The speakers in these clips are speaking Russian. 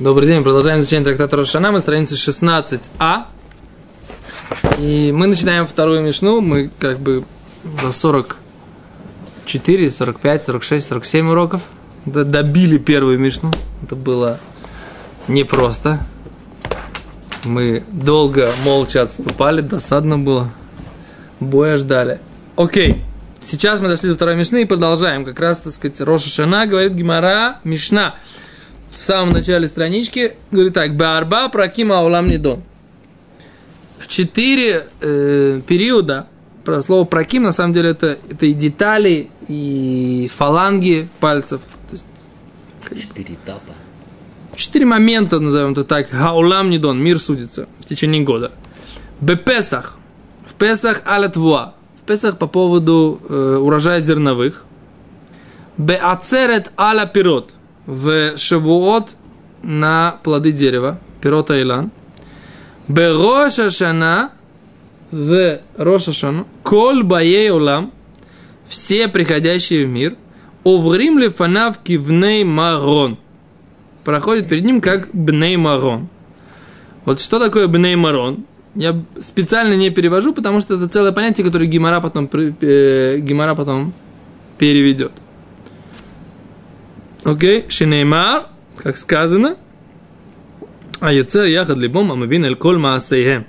Добрый день, продолжаем изучение трактата Рошана, мы страница 16а. И мы начинаем вторую мишну, мы как бы за 44, 45, 46, 47 уроков добили первую мишну. Это было непросто. Мы долго, молча отступали, досадно было. Боя ждали. Окей, сейчас мы дошли до второй мишны и продолжаем. Как раз, так сказать, Роша Шана говорит Гимара Мишна в самом начале странички, говорит так, Барба прокима аулам нидон. В четыре э, периода, про слово проким, на самом деле, это, это и детали, и фаланги пальцев. То есть, Четыре этапа. четыре момента, назовем это так, хаулам нидон, мир судится в течение года. Бепесах, в Песах алятвуа, в Песах по поводу э, урожая зерновых. Беацерет аля пирот, в Шавуот на плоды дерева, пирот Айлан. Бероша Шана в Роша Шану, Коль Баей Улам, все приходящие в мир, Оврим ли фанав кивней марон. Проходит перед ним как бней марон. Вот что такое бней марон? Я специально не перевожу, потому что это целое понятие, которое Гимара потом, э, Гимара потом переведет. Окей, Шинеймар, как сказано, а Юцер Яхад Либом Амавин Эль Коль Маасейхем.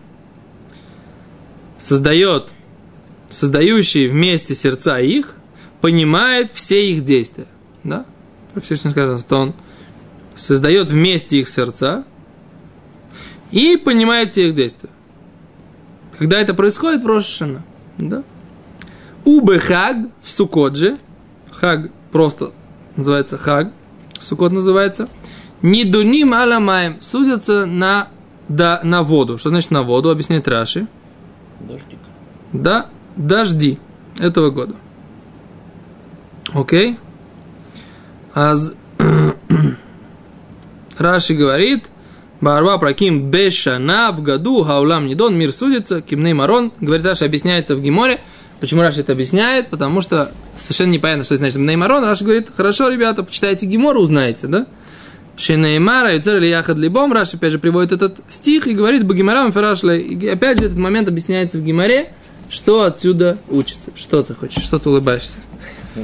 Создает, создающий вместе сердца их, понимает все их действия. Да? Всевышний сказал, что он создает вместе их сердца и понимает все их действия. Когда это происходит в Рошашана, да? Убехаг в Сукодже, хаг просто называется хаг, сукот называется, не дуним аламаем, судятся на, да, на воду. Что значит на воду? Объясняет Раши. Дождик. Да, дожди этого года. Окей? Аз... Раши говорит, Барба праким бешана в году, хаулам недон, мир судится, кимней марон. Говорит, Раши объясняется в Гиморе. Почему Раши это объясняет? Потому что совершенно непонятно, что значит Неймарон. Раши говорит, хорошо, ребята, почитайте Гимору, узнаете, да? Шинеймара, Юцер или Яхад Либом. Раши опять же приводит этот стих и говорит Багимарам Ферашле. И опять же этот момент объясняется в Гимаре, что отсюда учится. Что ты хочешь, что ты улыбаешься?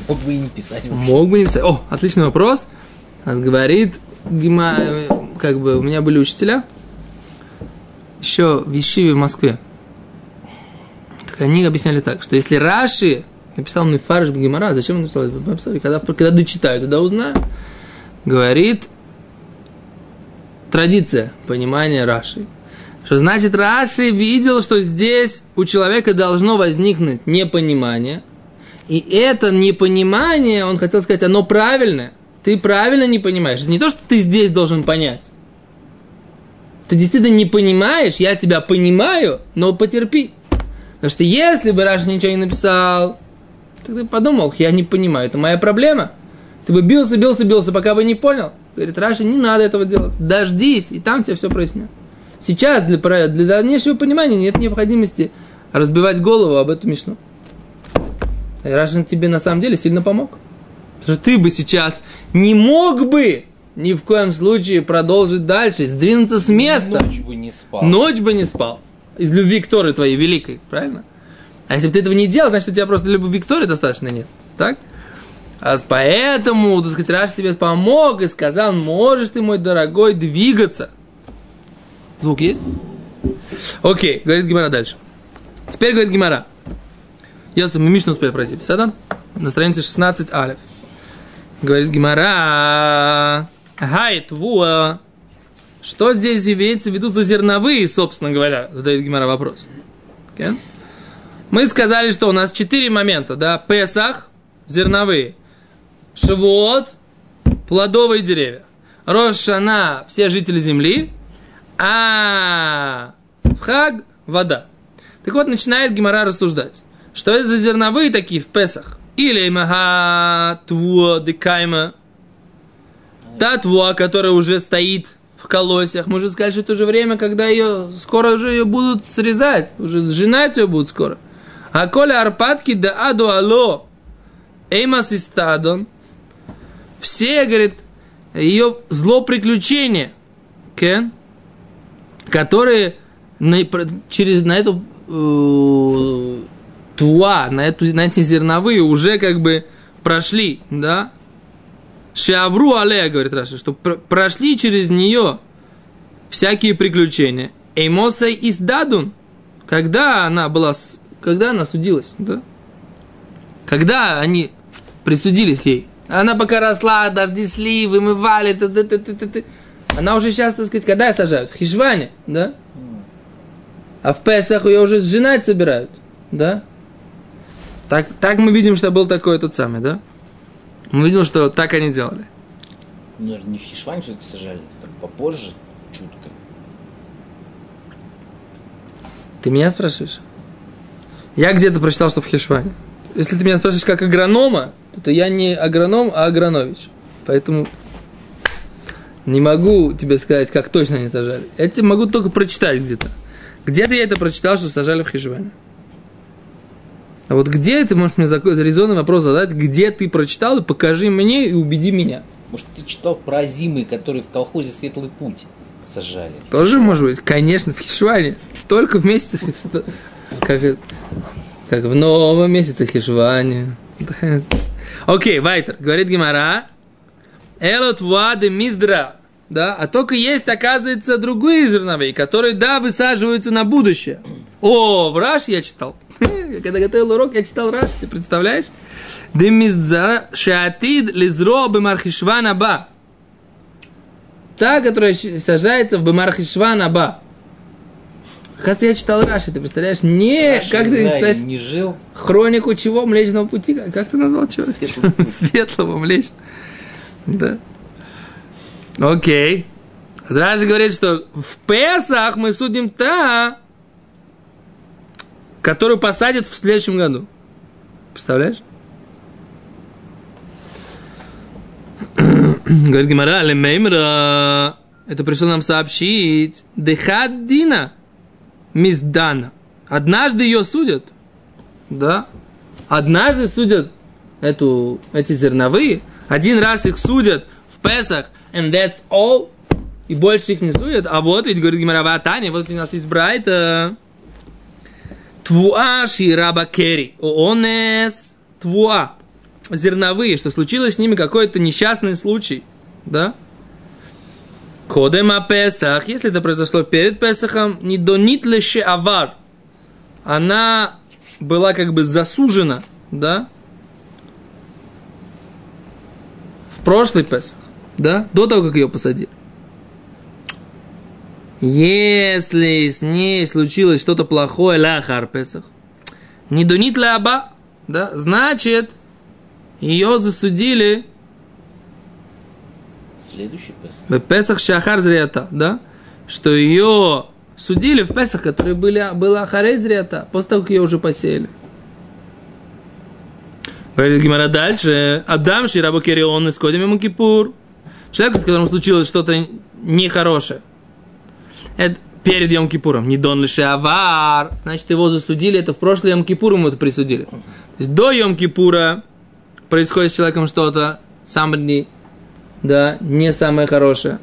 Мог бы и не писать. Мог бы не писать. О, отличный вопрос. Нас говорит, Гима, как бы у меня были учителя, еще в Ешиве в Москве. Они объясняли так, что если Раши написал Нефарш Гимара, зачем он написал? Написали, Когда, когда дочитаю, тогда узнаю. Говорит, традиция понимания Раши. Что значит Раши видел, что здесь у человека должно возникнуть непонимание. И это непонимание, он хотел сказать, оно правильное. Ты правильно не понимаешь. Это не то, что ты здесь должен понять. Ты действительно не понимаешь, я тебя понимаю, но потерпи. Потому что если бы Раши ничего не написал, то ты подумал, я не понимаю, это моя проблема. Ты бы бился, бился, бился, пока бы не понял. Говорит, Раши, не надо этого делать. Дождись, и там тебе все прояснят. Сейчас для, для дальнейшего понимания нет необходимости разбивать голову об эту мишну. Рашин тебе на самом деле сильно помог. Потому что ты бы сейчас не мог бы ни в коем случае продолжить дальше, сдвинуться с места. Ночь бы не спал. Ночь бы не спал. Из любви к Торе твоей великой, правильно? А если бы ты этого не делал, значит, у тебя просто любви к достаточно нет. Так? А поэтому, так сказать, Раш тебе помог и сказал, можешь ты, мой дорогой, двигаться. Звук есть? Окей, говорит Гимара дальше. Теперь говорит Гимара. Если мы Мишну успели пройти, Садан? На странице 16 алиф. Говорит Гимара. Хайт вуа. Что здесь имеется в виду за зерновые, собственно говоря, задает Гимара вопрос. Okay? Мы сказали, что у нас четыре момента, да? Песах, зерновые. Шавуот, плодовые деревья. Рошана, все жители земли. А Хаг, вода. Так вот, начинает Гимара рассуждать. Что это за зерновые такие в Песах? Или маха твуа декайма. Та твуа, которая уже стоит в колосьях. Мы уже сказали, что это уже время, когда ее, скоро уже ее будут срезать. Уже сжинать ее будут скоро. А коля арпатки да аду ало. Эймас истадон. Все, говорит, ее зло приключение кен, которые на, через, на эту э, туа, на, эту, на эти зерновые уже как бы прошли, да? Шавру алея, говорит Раша, что пр- прошли через нее всякие приключения. Эймосай из Дадун, когда она была, когда она судилась, да? Когда они присудились ей. Она пока росла, дожди шли, вымывали, т -т -т -т -т -т. Она уже сейчас, так сказать, когда сажают? В Хишване, да? А в Песах ее уже сжинать собирают, да? Так, так мы видим, что был такой тот самый, да? Мы видим, что так они делали. Ну, наверное, не в Хишване все-таки сажали, так попозже, чутко. Ты меня спрашиваешь? Я где-то прочитал, что в Хешване. Если ты меня спрашиваешь как агронома, то я не агроном, а агронович. Поэтому не могу тебе сказать, как точно они сажали. Я тебе могу только прочитать где-то. Где-то я это прочитал, что сажали в Хешване. А вот где, ты можешь мне резонный вопрос задать, где ты прочитал, и покажи мне и убеди меня. Может, ты читал про зимы, которые в колхозе «Светлый путь» сажали? Тоже может быть, конечно, в Хишване. Только в месяце, как, как в новом месяце Хишване. Окей, Вайтер, говорит Гимара. Элот вады миздра. Да, а только есть, оказывается, другие зерновые, которые, да, высаживаются на будущее. О, в Раш я читал. Когда готовил урок, я читал Раш, ты представляешь? Демиздара шатид лизро бемархишвана ба. Та, которая сажается в Бемархишван Аба. Кажется, я читал Раши, ты представляешь? Не, Раши как ты Израиле читаешь? не жил. Хронику чего? Млечного пути? Как, как ты назвал чего? Светлого. Светлого млечного. Да. Окей. Раши говорит, что в Песах мы судим та, которую посадят в следующем году. Представляешь? Говорит Гимара, лемеймра, это пришло нам сообщить, дехаддина, миздана. Однажды ее судят, да? Однажды судят эту, эти зерновые, один раз их судят в Песах, and that's all, и больше их не судят. А вот ведь, говорит Гимара, Ватани, вот у нас есть Брайта, Твуа шираба кери. Онес твуа. Зерновые, что случилось с ними какой-то несчастный случай. Да? Кодема Песах. Если это произошло перед Песахом, не донит леше авар. Она была как бы засужена, да? В прошлый Песах, да? До того, как ее посадили. Если с ней случилось что-то плохое, ляхар Песах, не дунит ляба, да, значит, ее засудили Следующий Песах. в Песах Шахар Зриата, да, что ее судили в Песах, которые были, было Ахарей Зриата, после того, как ее уже посеяли. Говорит Гимара дальше. Адам Ширабу Керион из Кодим Кипур. Человек, с которым случилось что-то нехорошее. Это перед Йом Кипуром. Не дон лишь авар. Значит, его засудили. Это в прошлый Йом Кипур ему это присудили. То есть до Йом Кипура происходит с человеком что-то, somebody, да, не самое хорошее.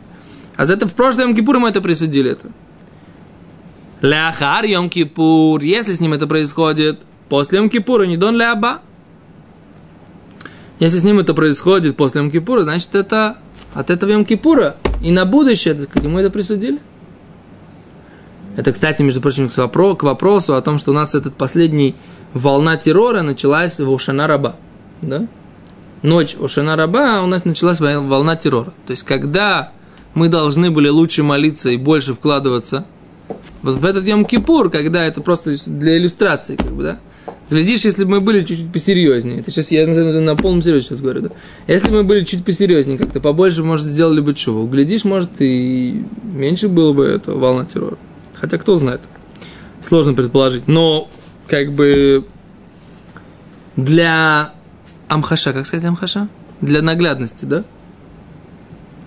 А за это в прошлый Йом Кипур ему это присудили. Это. Ляхар Йом Кипур. Если с ним это происходит после Йом Кипура, не дон ляба. Если с ним это происходит после Йом Кипура, значит, это от этого Йом Кипура. И на будущее, так сказать, ему это присудили. Это, кстати, между прочим, к вопро- к вопросу о том, что у нас этот последний волна террора началась в Ошана Раба. Да? Ночь Ошана Раба у нас началась во- волна террора. То есть, когда мы должны были лучше молиться и больше вкладываться вот в этот Йом Кипур, когда это просто для иллюстрации, как бы, да? Глядишь, если бы мы были чуть-чуть посерьезнее. Это сейчас я на, на полном серьезе сейчас говорю, да? Если бы мы были чуть посерьезнее, как-то побольше, может, сделали бы чего. Глядишь, может, и меньше было бы это волна террора. Хотя кто знает. Сложно предположить. Но, как бы, для Амхаша, как сказать Амхаша? Для наглядности, да?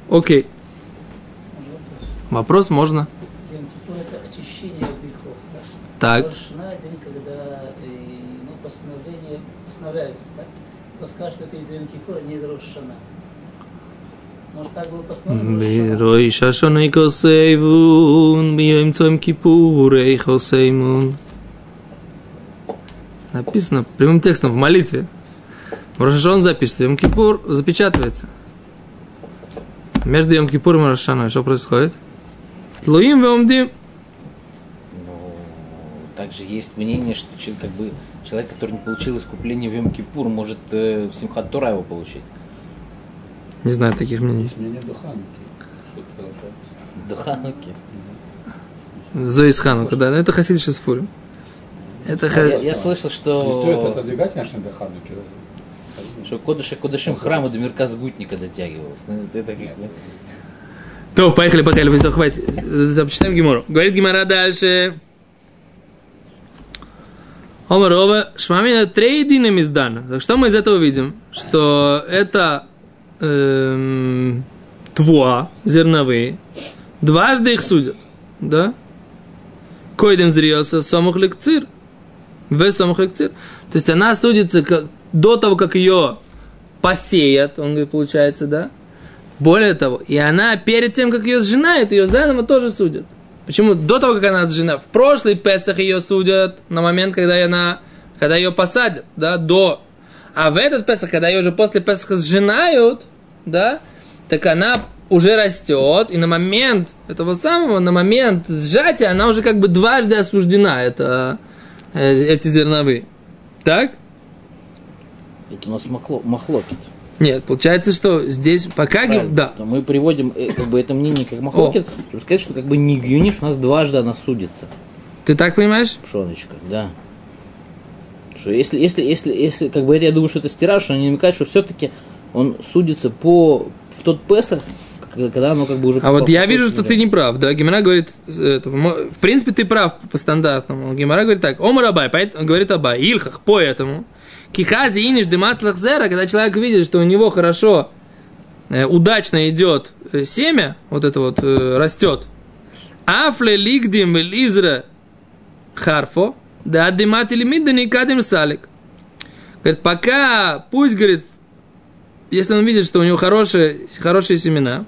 Окей. Вопрос можно. Да? Так. День, когда э, ну, постановляются. Так? Кто скажет, что это из Йом Кипура, не из Рошана. Может, так было постановлено? Рой шашоной косейвун, бием цоем кипурей хосеймун. Написано прямым текстом в молитве. В Рошашон запишется, Йом Кипур запечатывается. Между Йом Кипуром и Рошашаной что происходит? Тлуим веомдим. Но также есть мнение, что человек, как бы, человек, который не получил искупление в Йом Кипур, может э, в Симхат Тора его получить. Не знаю таких мнений. Мнение до Хануки. Что? До Хануки. Да, но это хасид сейчас фурим. Это ха- Я, я слышал, Не стоит что, отодвигать, конечно, до Хануки. что Кодыша Кодышим храма до Мирка Гутника дотягивалось. Ну, это как То, поехали, поехали, все, хватит. Зачитаем Гимору. Говорит Гимара дальше. Омарова, Шмамина трейдинами издана. Так что мы из этого видим? Что это эм, твуа, зерновые, дважды их судят. Да? Койдем зриоса самых лекцир. В самых лекцир. То есть она судится как, до того, как ее посеят, он говорит, получается, да? Более того, и она перед тем, как ее сжинают, ее заново тоже судят. Почему? До того, как она сжена. В прошлый Песах ее судят на момент, когда она, когда ее посадят, да, до. А в этот Песах, когда ее уже после Песаха сжинают, да, так она уже растет, и на момент этого самого, на момент сжатия, она уже как бы дважды осуждена, это, э, эти зерновые. Так? Это у нас махло, махлокит. Нет, получается, что здесь пока... Правильно. Да. Мы приводим э, как бы это мнение как махлокит, чтобы сказать, что как бы не гюни, что у нас дважды она судится. Ты так понимаешь? Пшоночка, да. Что если, если, если, если, как бы это, я думаю, что это стираж, что они намекают, что все-таки он судится по в тот Песах, когда оно как бы уже... А вот я вижу, что ты не прав, да? Гемора говорит, э, это, в принципе, ты прав по стандартному. Гемора говорит так, Омар Абай, поэт- он говорит Абай, Ильхах, поэтому, кихази иниш демацлах зера, когда человек видит, что у него хорошо, э, удачно идет э, семя, вот это вот э, растет, афле лигдим лизра харфо, да, дымат или не кадем салик. Говорит, пока, пусть, говорит, если он видит, что у него хорошие, хорошие семена,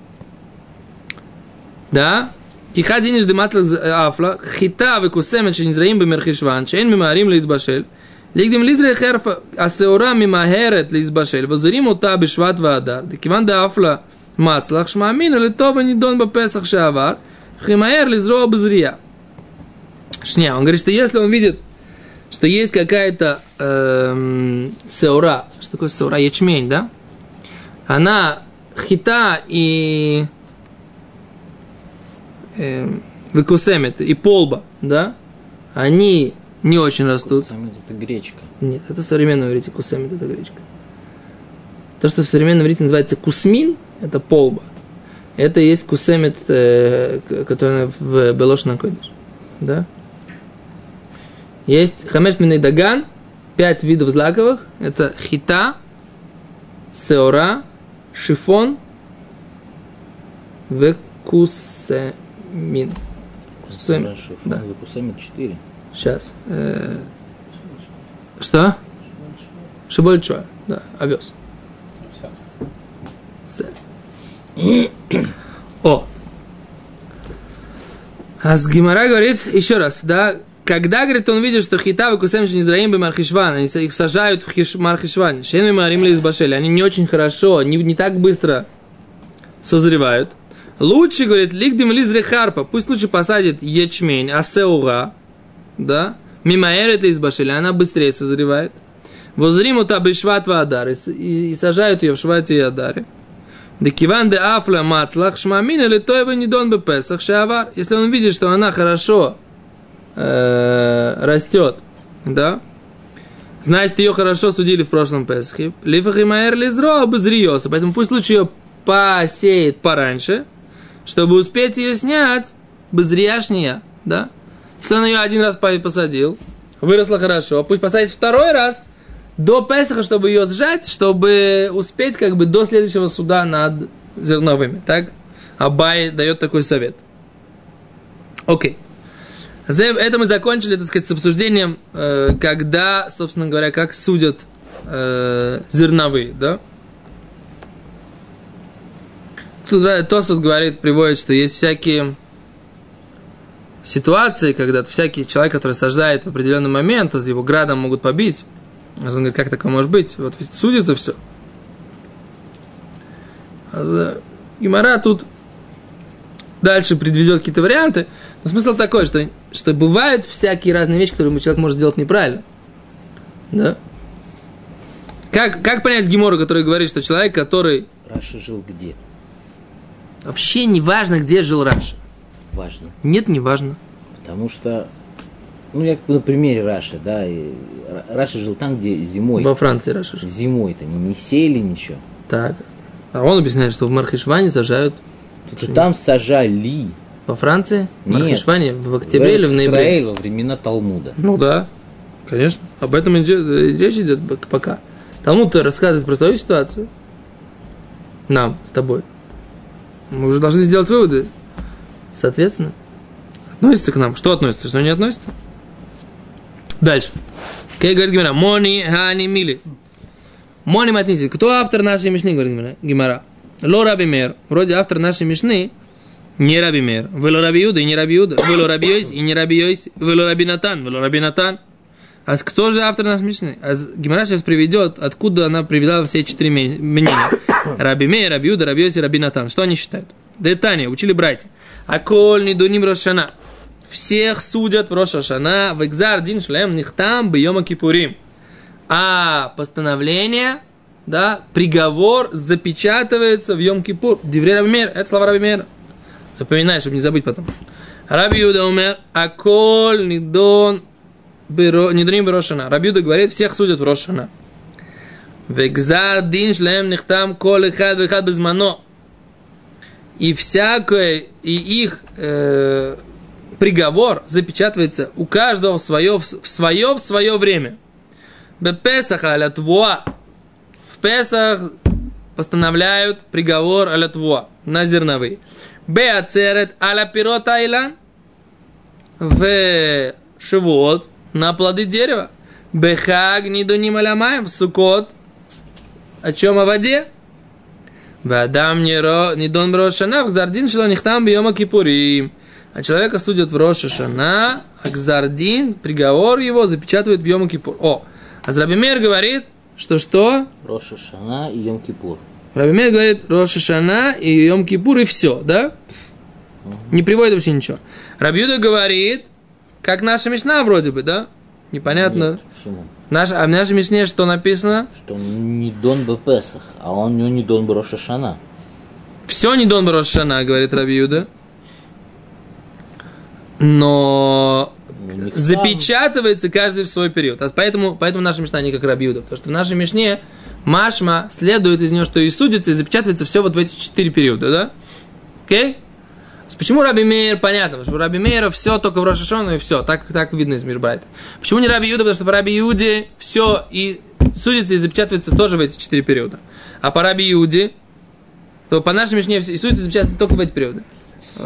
да, Киха диниш дыматлах афла, хита выкусемен шенизраим бемерхишван, шен мимарим литбашель, Лигдим лизре херфа асеора мимахерет лизбашель, возурим ута бишват ваадар, декиван да афла мацлах, шмамин или тоба нидон бапесах шавар, химаэр лизро бзрия. Шня, он говорит, что если он видит, что есть какая-то эм, сеура, что такое сеура, ячмень, да? Она хита и эм, выкусемет и полба, да? Они не очень растут. Самит это гречка. Нет, это в современном иврите кусемит, это гречка. То, что в современном иврите называется кусмин, это полба. Это и есть кусемит, э, который в Белошна Койдыш. Да? Есть хамеш даган, пять видов злаковых. Это хита, сеора, шифон, векусемин. Кусем- Хорошо, да. фон Викусемит 4. Сейчас. Э, Что? Шибольчуа. Да, овес. О. А с Гимара говорит, еще раз, да, когда, говорит, он видит, что хитавы кусем низраим бы мархишван, они их сажают в хиш, мархишван, шенми марим ли избашели, они не очень хорошо, не, не так быстро созревают. Лучше, говорит, лигдим лизре харпа, пусть лучше посадит ячмень, асеуга, да, мимаэр это избашели, она быстрее созревает. Возриму та бешват адар, и, и, сажают ее в швате и адаре. Декиван де афла мацлах шмамин или тоева недон бы песах шавар. Если он видит, что она хорошо э, растет, да, значит, ее хорошо судили в прошлом Песахе. Лифах и маэр лизро обозриется. Поэтому пусть лучше ее посеет пораньше, чтобы успеть ее снять безряшния, да. Если он ее один раз по- посадил, выросла хорошо, пусть посадит второй раз до Песаха, чтобы ее сжать, чтобы успеть как бы до следующего суда над зерновыми. Так? Абай дает такой совет. Окей. За- Это мы закончили, так сказать, с обсуждением, э, когда, собственно говоря, как судят э, зерновые, да? Тут да, Тосут говорит, приводит, что есть всякие ситуации, когда всякий человек, который сажает в определенный момент, его градом могут побить. Он говорит, как такое может быть? Вот судится все. А Гимара тут дальше предведет какие-то варианты. Но смысл такой, что, что бывают всякие разные вещи, которые человек может сделать неправильно. Да? Как, как понять Гемару, который говорит, что человек, который Раши жил где? вообще не важно, где жил Раши. Важно. Нет, не важно. Потому что, ну, я на примере Раши, да, и Ра- Раши жил там, где зимой. Во Франции Раши жил. Зимой-то не, не сеяли ничего. Так. А он объясняет, что в Мархешване сажают То там сажали. Во Франции? В Нет. Мархешване в октябре или в ноябре? Израиле во времена Талмуда. Ну да, конечно. Об этом идет, э, речь идет пока. Талмуд рассказывает про свою ситуацию. Нам, с тобой. Мы уже должны сделать выводы. Соответственно, относится к нам. Что относится, что не относится? Дальше. Кей говорит Гимара. Мони хани мили. Мони матнити. Кто автор нашей мишны, говорит Гимара? Гимара. Ло Раби Мер. Вроде автор нашей мишны не Раби Мер. Вело Раби Юда и не Раби Юда. Вело Раби Йойс и не Раби Йойс. Вело Раби Натан. Вело Раби Натан. А кто же автор нашей мишны? А Гимара сейчас приведет, откуда она привела все четыре мнения. Раби Мейр, Раби Юда, Раби Йойс и Раби Натан. Что они считают? Детания, учили братья. Аколь не дуним Рошана. Всех судят в Рошашана. В экзар дин шлем нихтам бьема кипурим. А постановление, да, приговор запечатывается в Йом Кипур. Дивре Раби Мейр. Это слова Раби Мейра. Запоминай, чтобы не забыть потом. Раби Юда умер, аколь нидон Беро- Нидрим Рошана. Рабиуда говорит, всех судят в Рошана. Вегзар дин шлем нихтам кол ихад вихад безмано. И всякое, и их э, приговор запечатывается у каждого в свое, в свое, в свое время. Бепесах аля твуа. В Песах постановляют приговор аля твуа на зерновые. Беацерет аля пирот айлан в Шивот на плоды дерева. Бехаг нидоним алямаем в Сукот. О чем о воде? Вадам нидон брошана, гзардин шло нихтам бьема кипурим. А человека судят в Рошашана, а гзардин, приговор его запечатывают в Йома Кипур. О, а Зрабимер говорит, что что? Роша Шана и Йом Кипур. Рабимер говорит Рошашана и Йом Кипур и все, да? Не приводит вообще ничего. Рабиуда говорит, как наша Мишна вроде бы, да? Непонятно. Нет, почему? Наша, а в нашей Мишне что написано? Что он не Дон Бепесах, а он у него не Дон Роша Шана. Все не Дон Рошашана, говорит Рабиуда. Но запечатывается каждый в свой период. А поэтому, поэтому наша Мишна не как Рабиуда. Потому что в нашей Мишне Машма следует из нее, что и судится, и запечатывается все вот в эти четыре периода, да? Окей? Почему Раби Мейер, понятно, потому что у Раби Мейера все только в Рошашону и все, так, так видно из Мирбрайта. Почему не Раби Юда, потому что по Раби Юде все и судится и запечатывается тоже в эти четыре периода. А по Раби Юде, то по нашей Мишне и судится и запечатывается только в эти периоды.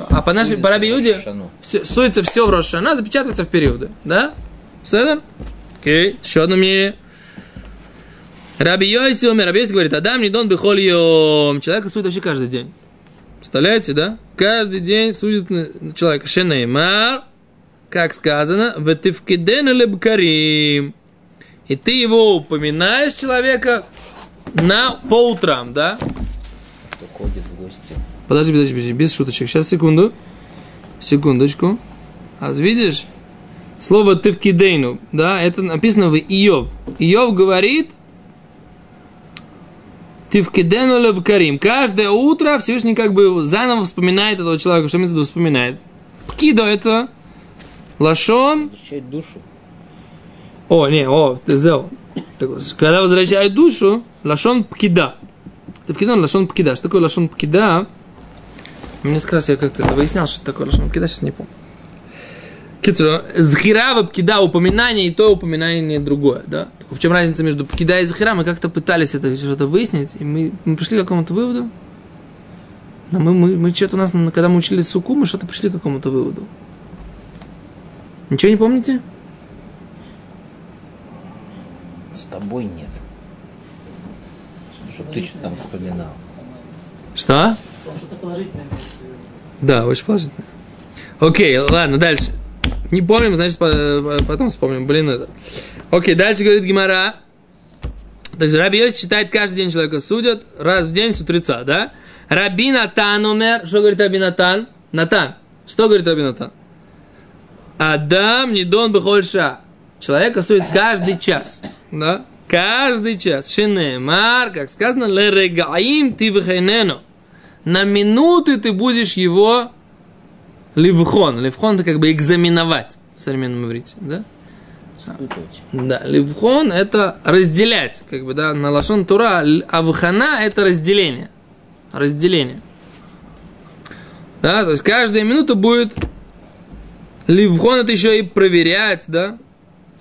А по нашей, по Раби Юде, все, суется все в Рошана, запечатывается в периоды. Да? Седер? Окей, еще одно мнение. Раби Йоси умер. Раби Йоси говорит, Адам не дон бихоль йом. Человека судит вообще каждый день. Представляете, да? Каждый день судит человека. Шенеймар, как сказано, ветивкиден лебкарим. И ты его упоминаешь, человека, на, по утрам, да? Кто ходит в гости. Подожди, подожди, подожди, без шуточек. Сейчас, секунду. Секундочку. А видишь? Слово тывкидейну, да, это написано в Иов. Иов говорит, тывкидейну левкарим. Каждое утро Всевышний как бы заново вспоминает этого человека. Что имеется в виду вспоминает? Пкидо это лашон. Возвращает душу. О, не, о, ты зел. Когда возвращают душу, лашон пкида. Ты вкидал лашон пкида. Что такое лашон пкида? Мне раз я как-то это выяснял, что такое лашон пкида, сейчас не помню. Зхира пкида, упоминание и то упоминание и другое, да? В чем разница между пкида и захира? Мы как-то пытались это что-то выяснить, и мы, мы пришли к какому-то выводу. Но мы, мы, мы что-то у нас, когда мы учили суку, мы что-то пришли к какому-то выводу. Ничего не помните? С тобой нет. Чтоб ты что-то там вспоминал. Что? Потому что это положительное. Да, очень положительно. Окей, ладно, дальше. Не помним, значит, по- потом вспомним. Блин, это. Окей, дальше говорит Гимара. Также Раби Йоси считает, каждый день человека судят, раз в день с утреца, да? Раби Натан умер. Что говорит Раби Натан? Натан. Что говорит Раби Натан? Адам не дон бехольша. Человека судят каждый час, да? Каждый час. Шинемар, как сказано, лерегаим ты вихайнену. На минуты ты будешь его ливхон. Ливхон это как бы экзаменовать в современном иврите, да? Испытывать. Да, ливхон это разделять, как бы, да, на лашон тура, авхана это разделение. Разделение. Да, то есть каждая минута будет ливхон это еще и проверять, да?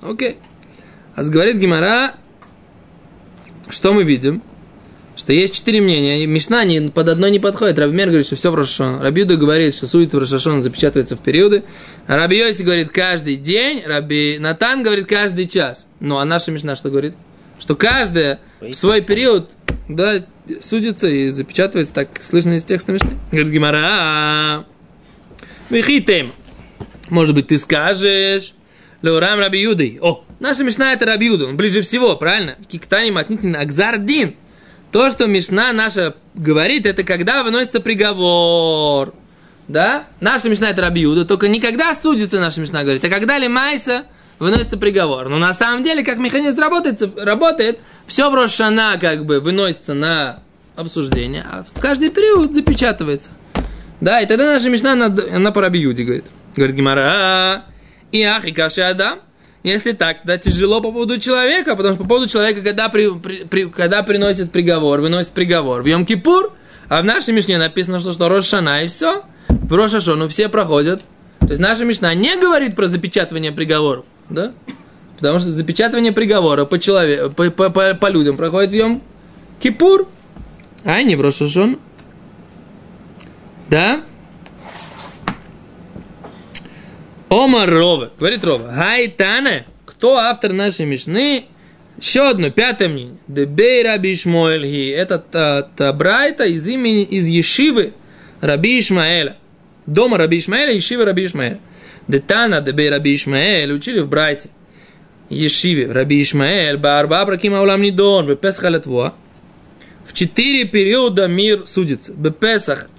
Окей. А говорит Гимара, что мы видим? Что есть четыре мнения, и Мишна не, под одно не подходит. Рабимер говорит, что все в Рошашон. Рабиуда говорит, что сует в Рошашон запечатывается в периоды. А Раби Йоси говорит каждый день, Раби Натан говорит каждый час. Ну, а наша Мишна что говорит? Что каждая в свой период, да, судится и запечатывается, так слышно из текста Мишны. Говорит Гимара, Вихитем. Может быть, ты скажешь, Леурам Раби Юдой. О, наша Мишна это Раби Юда, он ближе всего, правильно? Киктани матнитин Акзардин. То, что Мишна наша говорит, это когда выносится приговор. Да? Наша Мишна это Раби Юда, только не когда судится наша Мишна говорит, а когда Лимайса выносится приговор. Но на самом деле, как механизм работает, работает все в Рошана как бы выносится на обсуждение, а в каждый период запечатывается. Да, и тогда наша Мишна, она, она по Раби Юде говорит. Говорит Гимара, и ах, и каши Адам. Если так, тогда тяжело по поводу человека, потому что по поводу человека, когда, при, при- при- когда приносит приговор, выносит приговор в Йом-Кипур, а в нашей Мишне написано, что, что Рошана и все, в Рошашону все проходят. То есть наша Мишна не говорит про запечатывание приговоров, да? Потому что запечатывание приговора по, человеку, по, по, по- по людям проходит в Йом-Кипур, а не в Рошашон. Да? Омар Рова, говорит Рова, Хайтане, кто автор нашей Мишны? Еще одно, пятое мнение. Дебей Раби Ишмоэль Ги. Это та, та из имени, из Ешивы Раби Ишмаэля. Дома Раби Ишмаэля, Ешивы Раби Ишмаэля. Детана Дебей Раби Ишмаэль учили в брайте. Ешиве Раби Ишмаэль, Барба Бракима Улам Нидон, Бепесха Латвуа. В четыре периода мир судится. Бепесах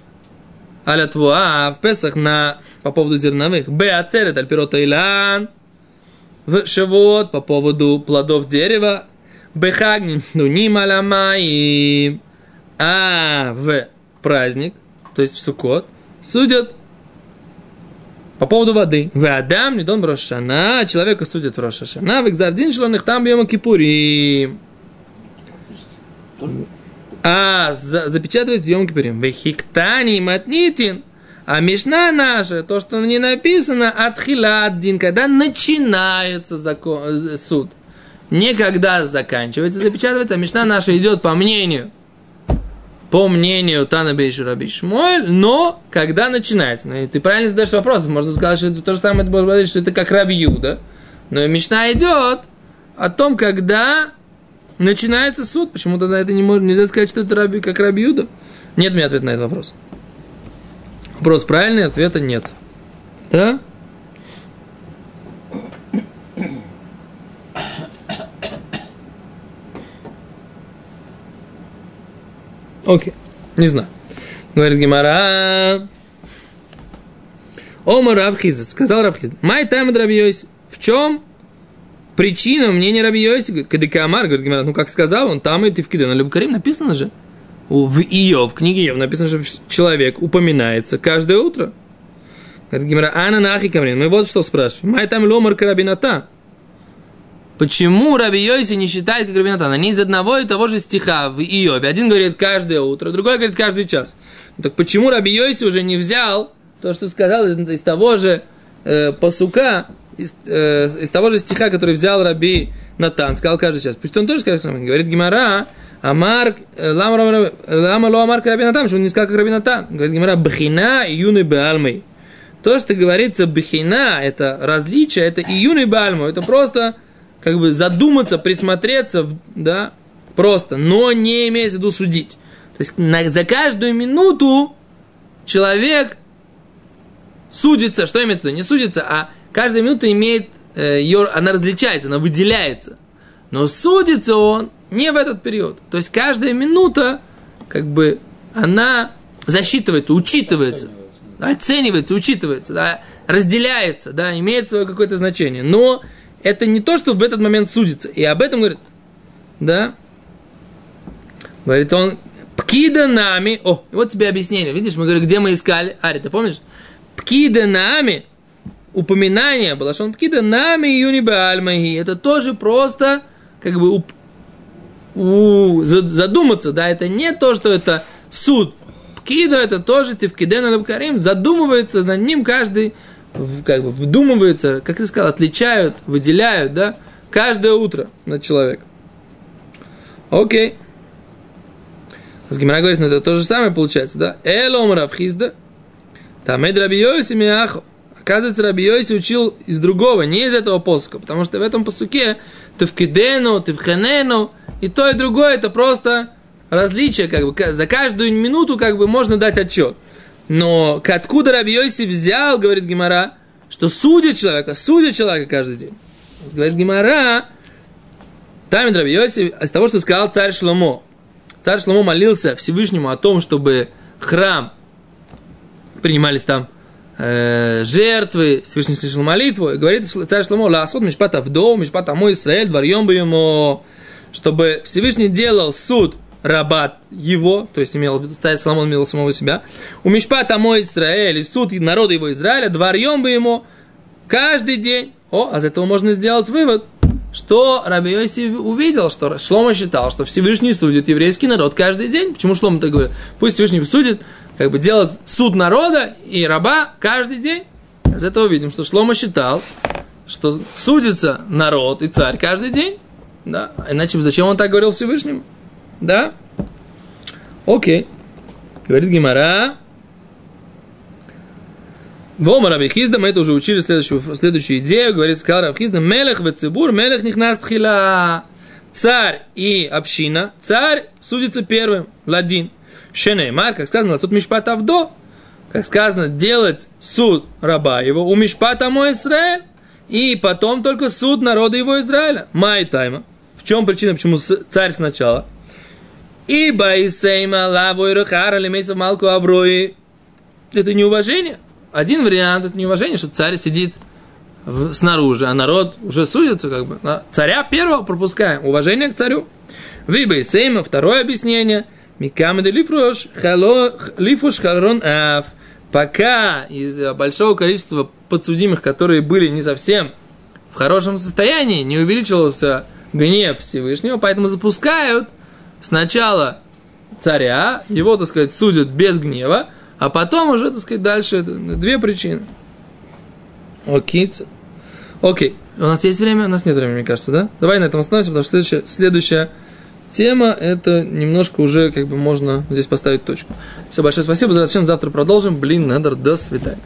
аля твуа, а в Песах на, по поводу зерновых. Б. Ацерет аль пирота илан. В Шавуот по поводу плодов дерева. Бехагнин нуним аля маим. А в праздник, то есть в Суккот, судят по поводу воды. В Адам не дон Рошана, человека судят в Рошашана, в Экзардин шлоных там бьема кипурим. Тоже А, за, запечатывать Йом Кипурим. Вехиктани матнитин. А Мишна наша, то, что не написано, отхиладдин, когда начинается закон, э, суд. Не когда заканчивается запечатывается, а Мишна наша идет по мнению, по мнению Тана Бейшу Раби Шмуэль, но когда начинается. Ну, и ты правильно задаешь вопрос, можно сказать, что это то же самое, что это как Раби Юда. Но Мишна идет о том, когда начинается суд. Почему тогда это не может, нельзя сказать, что это раби, как Раби Юда? Нет у меня ответа на этот вопрос. Вопрос правильный, ответа нет. Да? Окей, не знаю. Говорит Гимара. Омар Рабхиза, сказал Рабхиза. Май тайм Йоси. В чем причина мнения Раби Йоси? Говорит, Кадикамар, говорит Гимара, ну как сказал он, там и ты в Киде. На Любкарим написано же. В Иов, в книге Иов написано, что человек упоминается каждое утро. Говорит Гимара, Ана нахи камрин. Мы вот что спрашиваем. Май там ломар карабината. Почему Раби Йоси не считает как Рабинатан? Они из одного и того же стиха в Иове. Один говорит каждое утро, другой говорит каждый час. Ну, Так почему Раби Йоси уже не взял то, что сказал из, из того же э, посука, из, э, из того же стиха, который взял Раби Натан, сказал каждый час. Пусть он тоже скажет, что говорит Гимара, Амар, э, лама, лама, ло Амар Раби Натан, почему он не сказал как Раби Натан? Говорит Гимара, Бхина и юный Беалмей. То, что говорится бхина, это различие, это и бальму, это просто как бы задуматься, присмотреться, да, просто, но не имеется в виду судить. То есть на- за каждую минуту человек судится, что имеется в виду? Не судится, а каждая минута имеет, э, ее, она различается, она выделяется. Но судится он не в этот период. То есть каждая минута, как бы, она засчитывается, учитывается, оценивается, учитывается, да, разделяется, да, имеет свое какое-то значение. Но это не то, что в этот момент судится. И об этом говорит, да, говорит он, пкида нами, о, вот тебе объяснение, видишь, мы говорим, где мы искали, Ари, ты помнишь? Пкида нами, упоминание было, что он пкида нами юни баальмахи, это тоже просто, как бы, уп- у- за- задуматься, да, это не то, что это суд. Пкида это тоже ты в кидена карим задумывается над ним каждый, как бы вдумывается, как ты сказал, отличают, выделяют, да, каждое утро над человеком. Окей. С Гимара говорит, ну это то же самое получается, да? Элом Равхизда, Тамед Раби Йоси Миахо. Оказывается, Раби учил из другого, не из этого посука, потому что в этом посуке в хенену, и то, и другое, это просто различие, как бы, за каждую минуту, как бы, можно дать отчет. Но откуда Раби взял, говорит Гимара, что судят человека, судят человека каждый день. Говорит Гимара, Тамид Раби Йоси, из того, что сказал царь Шломо. Царь Шломо молился Всевышнему о том, чтобы храм принимались там э, жертвы, Всевышний слышал молитву, и говорит царь Шломо, ласот мишпат авдо, мишпат амо Исраэль, дворьем бы ему, чтобы Всевышний делал суд рабат его, то есть имел, царь Соломон имел самого себя, у мишпат амо Израиль, и суд народа его Израиля, дворьем бы ему каждый день. О, а из этого можно сделать вывод, что Раби Йоси увидел, что Шлома считал, что Всевышний судит еврейский народ каждый день. Почему Шлома так говорит? Пусть Всевышний судит, как бы делать суд народа и раба каждый день. Из этого видим, что Шлома считал, что судится народ и царь каждый день. Да? Иначе зачем он так говорил Всевышнему? Да? Окей. Говорит Гимара. Вома Раби Хизда, мы это уже учили следующую, следующую идею, говорит, сказал Раби Хизда, Мелех вецибур, Мелех нихнас тхила. Царь и община, царь судится первым, ладин. Шенеймар, как сказано, суд мишпат авдо, как сказано, делать суд раба его, у мишпата мой Израиль, и потом только суд народа его Израиля. Май тайма. В чем причина, почему царь сначала? Ибо Исейма лавой рахара лемейсов малку аврои. Это неуважение. Один вариант это неуважение, что царь сидит снаружи, а народ уже судится как бы. Царя первого пропускаем. Уважение к царю. Виба Исейма, второе объяснение. Микамеды лифруш хало- лифуш харон аф. Пока из э, большого количества подсудимых, которые были не совсем в хорошем состоянии, не увеличивался гнев Всевышнего, поэтому запускают сначала царя, его, так сказать, судят без гнева, а потом уже, так сказать, дальше две причины. Окей. Окей. У нас есть время? У нас нет времени, мне кажется, да? Давай на этом остановимся, потому что следующая, следующая тема, это немножко уже как бы можно здесь поставить точку. Все, большое спасибо, зачем завтра продолжим. Блин, надо, до свидания.